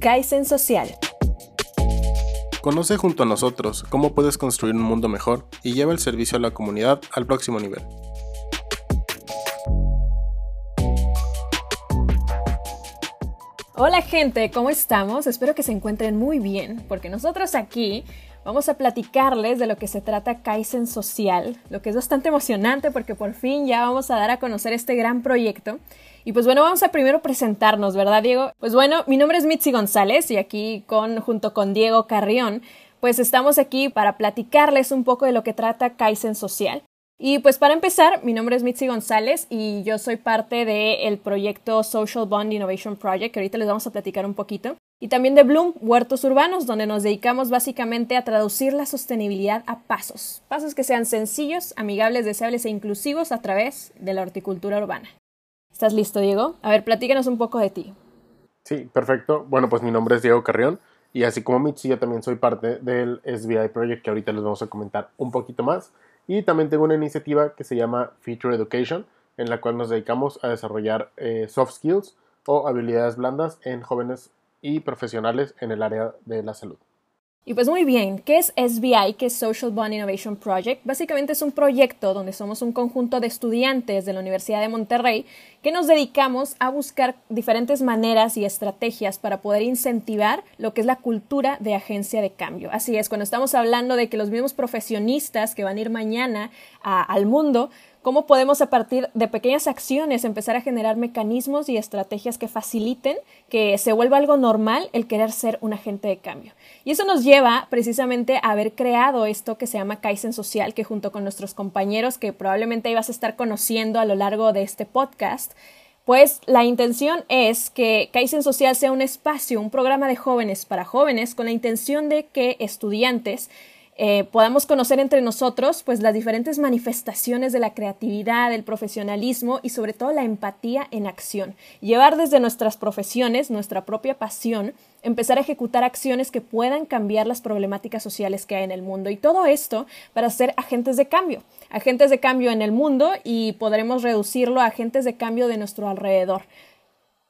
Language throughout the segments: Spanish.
Kaizen Social. Conoce junto a nosotros cómo puedes construir un mundo mejor y lleva el servicio a la comunidad al próximo nivel. Hola gente, ¿cómo estamos? Espero que se encuentren muy bien, porque nosotros aquí vamos a platicarles de lo que se trata Kaizen Social, lo que es bastante emocionante porque por fin ya vamos a dar a conocer este gran proyecto. Y pues bueno, vamos a primero presentarnos, ¿verdad, Diego? Pues bueno, mi nombre es Mitzi González y aquí con, junto con Diego Carrión, pues estamos aquí para platicarles un poco de lo que trata Kaizen Social. Y pues para empezar, mi nombre es Mitzi González y yo soy parte del proyecto Social Bond Innovation Project, que ahorita les vamos a platicar un poquito. Y también de Bloom, Huertos Urbanos, donde nos dedicamos básicamente a traducir la sostenibilidad a pasos. Pasos que sean sencillos, amigables, deseables e inclusivos a través de la horticultura urbana. ¿Estás listo, Diego? A ver, platícanos un poco de ti. Sí, perfecto. Bueno, pues mi nombre es Diego Carrión y así como Mitzi, yo también soy parte del SBI Project que ahorita les vamos a comentar un poquito más. Y también tengo una iniciativa que se llama Future Education, en la cual nos dedicamos a desarrollar eh, soft skills o habilidades blandas en jóvenes y profesionales en el área de la salud. Y pues muy bien, ¿qué es SBI? ¿Qué es Social Bond Innovation Project? Básicamente es un proyecto donde somos un conjunto de estudiantes de la Universidad de Monterrey que nos dedicamos a buscar diferentes maneras y estrategias para poder incentivar lo que es la cultura de agencia de cambio. Así es, cuando estamos hablando de que los mismos profesionistas que van a ir mañana al mundo cómo podemos a partir de pequeñas acciones empezar a generar mecanismos y estrategias que faciliten que se vuelva algo normal el querer ser un agente de cambio. Y eso nos lleva precisamente a haber creado esto que se llama Kaizen Social, que junto con nuestros compañeros que probablemente ibas a estar conociendo a lo largo de este podcast, pues la intención es que Kaizen Social sea un espacio, un programa de jóvenes para jóvenes, con la intención de que estudiantes eh, podamos conocer entre nosotros pues las diferentes manifestaciones de la creatividad, el profesionalismo y sobre todo la empatía en acción. Llevar desde nuestras profesiones nuestra propia pasión, empezar a ejecutar acciones que puedan cambiar las problemáticas sociales que hay en el mundo y todo esto para ser agentes de cambio, agentes de cambio en el mundo y podremos reducirlo a agentes de cambio de nuestro alrededor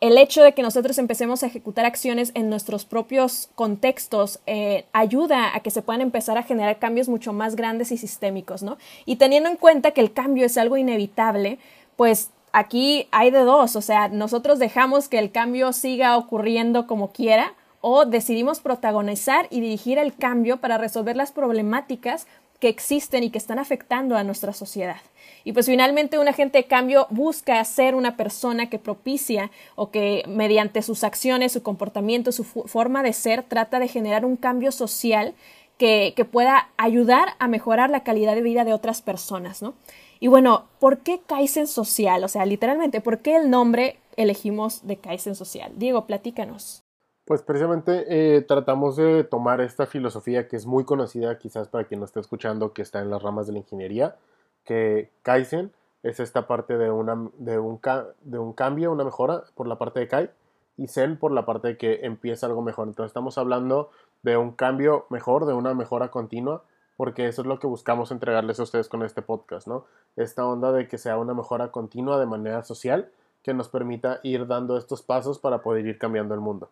el hecho de que nosotros empecemos a ejecutar acciones en nuestros propios contextos eh, ayuda a que se puedan empezar a generar cambios mucho más grandes y sistémicos, ¿no? Y teniendo en cuenta que el cambio es algo inevitable, pues aquí hay de dos, o sea, nosotros dejamos que el cambio siga ocurriendo como quiera o decidimos protagonizar y dirigir el cambio para resolver las problemáticas que existen y que están afectando a nuestra sociedad. Y pues finalmente un agente de cambio busca ser una persona que propicia o que mediante sus acciones, su comportamiento, su forma de ser, trata de generar un cambio social que, que, pueda ayudar a mejorar la calidad de vida de otras personas, ¿no? Y bueno, ¿por qué Kaizen Social? O sea, literalmente, ¿por qué el nombre elegimos de Kaizen Social? Diego, platícanos. Pues precisamente eh, tratamos de tomar esta filosofía que es muy conocida quizás para quien no esté escuchando que está en las ramas de la ingeniería, que Kaizen es esta parte de, una, de, un, de un cambio, una mejora por la parte de Kai y Zen por la parte de que empieza algo mejor. Entonces estamos hablando de un cambio mejor, de una mejora continua, porque eso es lo que buscamos entregarles a ustedes con este podcast, ¿no? Esta onda de que sea una mejora continua de manera social que nos permita ir dando estos pasos para poder ir cambiando el mundo.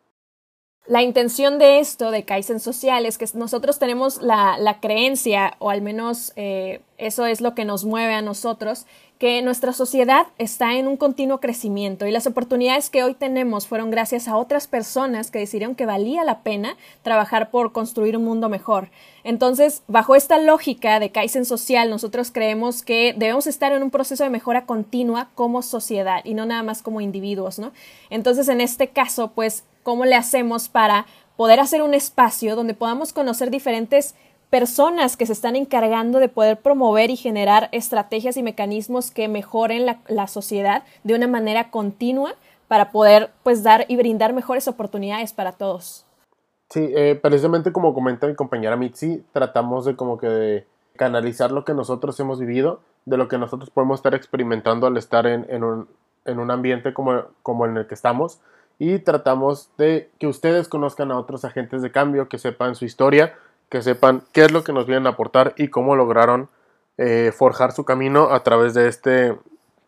La intención de esto, de Kaizen Social, es que nosotros tenemos la, la creencia, o al menos eh, eso es lo que nos mueve a nosotros, que nuestra sociedad está en un continuo crecimiento y las oportunidades que hoy tenemos fueron gracias a otras personas que decidieron que valía la pena trabajar por construir un mundo mejor. Entonces, bajo esta lógica de Kaizen social, nosotros creemos que debemos estar en un proceso de mejora continua como sociedad y no nada más como individuos, ¿no? Entonces, en este caso, pues cómo le hacemos para poder hacer un espacio donde podamos conocer diferentes personas que se están encargando de poder promover y generar estrategias y mecanismos que mejoren la, sociedad de una manera continua para poder pues dar y brindar mejores oportunidades para todos. Sí, eh, precisamente como comenta mi compañera Mitzi, tratamos de como que canalizar lo que nosotros hemos vivido, de lo que nosotros podemos estar experimentando al estar en, en, un, en un ambiente como, como en el que estamos, y tratamos de que ustedes conozcan a otros agentes de cambio, que sepan su historia, que sepan qué es lo que nos vienen a aportar y cómo lograron eh, forjar su camino a través de este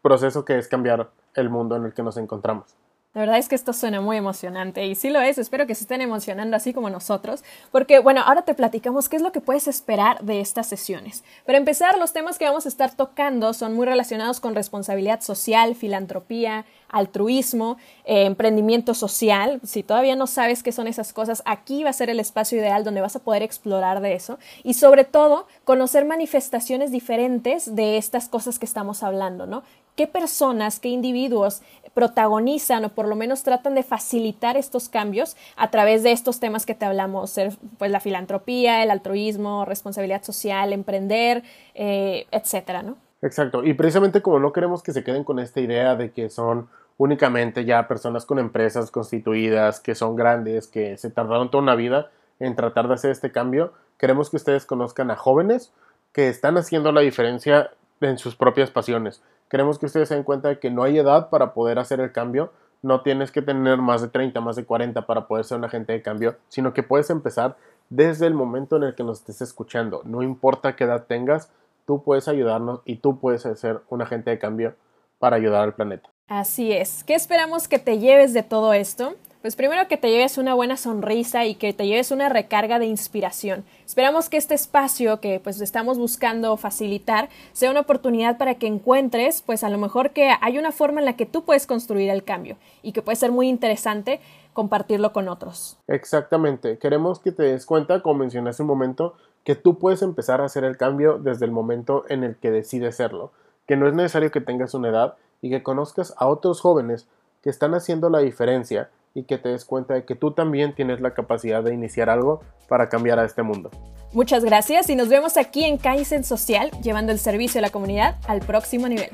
proceso que es cambiar el mundo en el que nos encontramos. La verdad es que esto suena muy emocionante y sí lo es, espero que se estén emocionando así como nosotros, porque bueno, ahora te platicamos qué es lo que puedes esperar de estas sesiones. Para empezar, los temas que vamos a estar tocando son muy relacionados con responsabilidad social, filantropía, altruismo, eh, emprendimiento social. Si todavía no sabes qué son esas cosas, aquí va a ser el espacio ideal donde vas a poder explorar de eso y sobre todo conocer manifestaciones diferentes de estas cosas que estamos hablando, ¿no? Qué personas, qué individuos protagonizan o por lo menos tratan de facilitar estos cambios a través de estos temas que te hablamos, pues la filantropía, el altruismo, responsabilidad social, emprender, eh, etcétera, ¿no? Exacto, y precisamente como no queremos que se queden con esta idea de que son únicamente ya personas con empresas constituidas, que son grandes, que se tardaron toda una vida en tratar de hacer este cambio, queremos que ustedes conozcan a jóvenes que están haciendo la diferencia en sus propias pasiones, Queremos que ustedes se den cuenta de que no hay edad para poder hacer el cambio. No tienes que tener más de 30, más de 40 para poder ser un agente de cambio, sino que puedes empezar desde el momento en el que nos estés escuchando. No importa qué edad tengas, tú puedes ayudarnos y tú puedes ser un agente de cambio para ayudar al planeta. Así es. ¿Qué esperamos que te lleves de todo esto? Pues primero que te lleves una buena sonrisa y que te lleves una recarga de inspiración. Esperamos que este espacio que pues estamos buscando facilitar sea una oportunidad para que encuentres pues a lo mejor que hay una forma en la que tú puedes construir el cambio y que puede ser muy interesante compartirlo con otros. Exactamente. Queremos que te des cuenta, como mencioné hace un momento, que tú puedes empezar a hacer el cambio desde el momento en el que decides hacerlo, que no es necesario que tengas una edad y que conozcas a otros jóvenes que están haciendo la diferencia y que te des cuenta de que tú también tienes la capacidad de iniciar algo para cambiar a este mundo. Muchas gracias y nos vemos aquí en Kaizen Social, llevando el servicio a la comunidad al próximo nivel.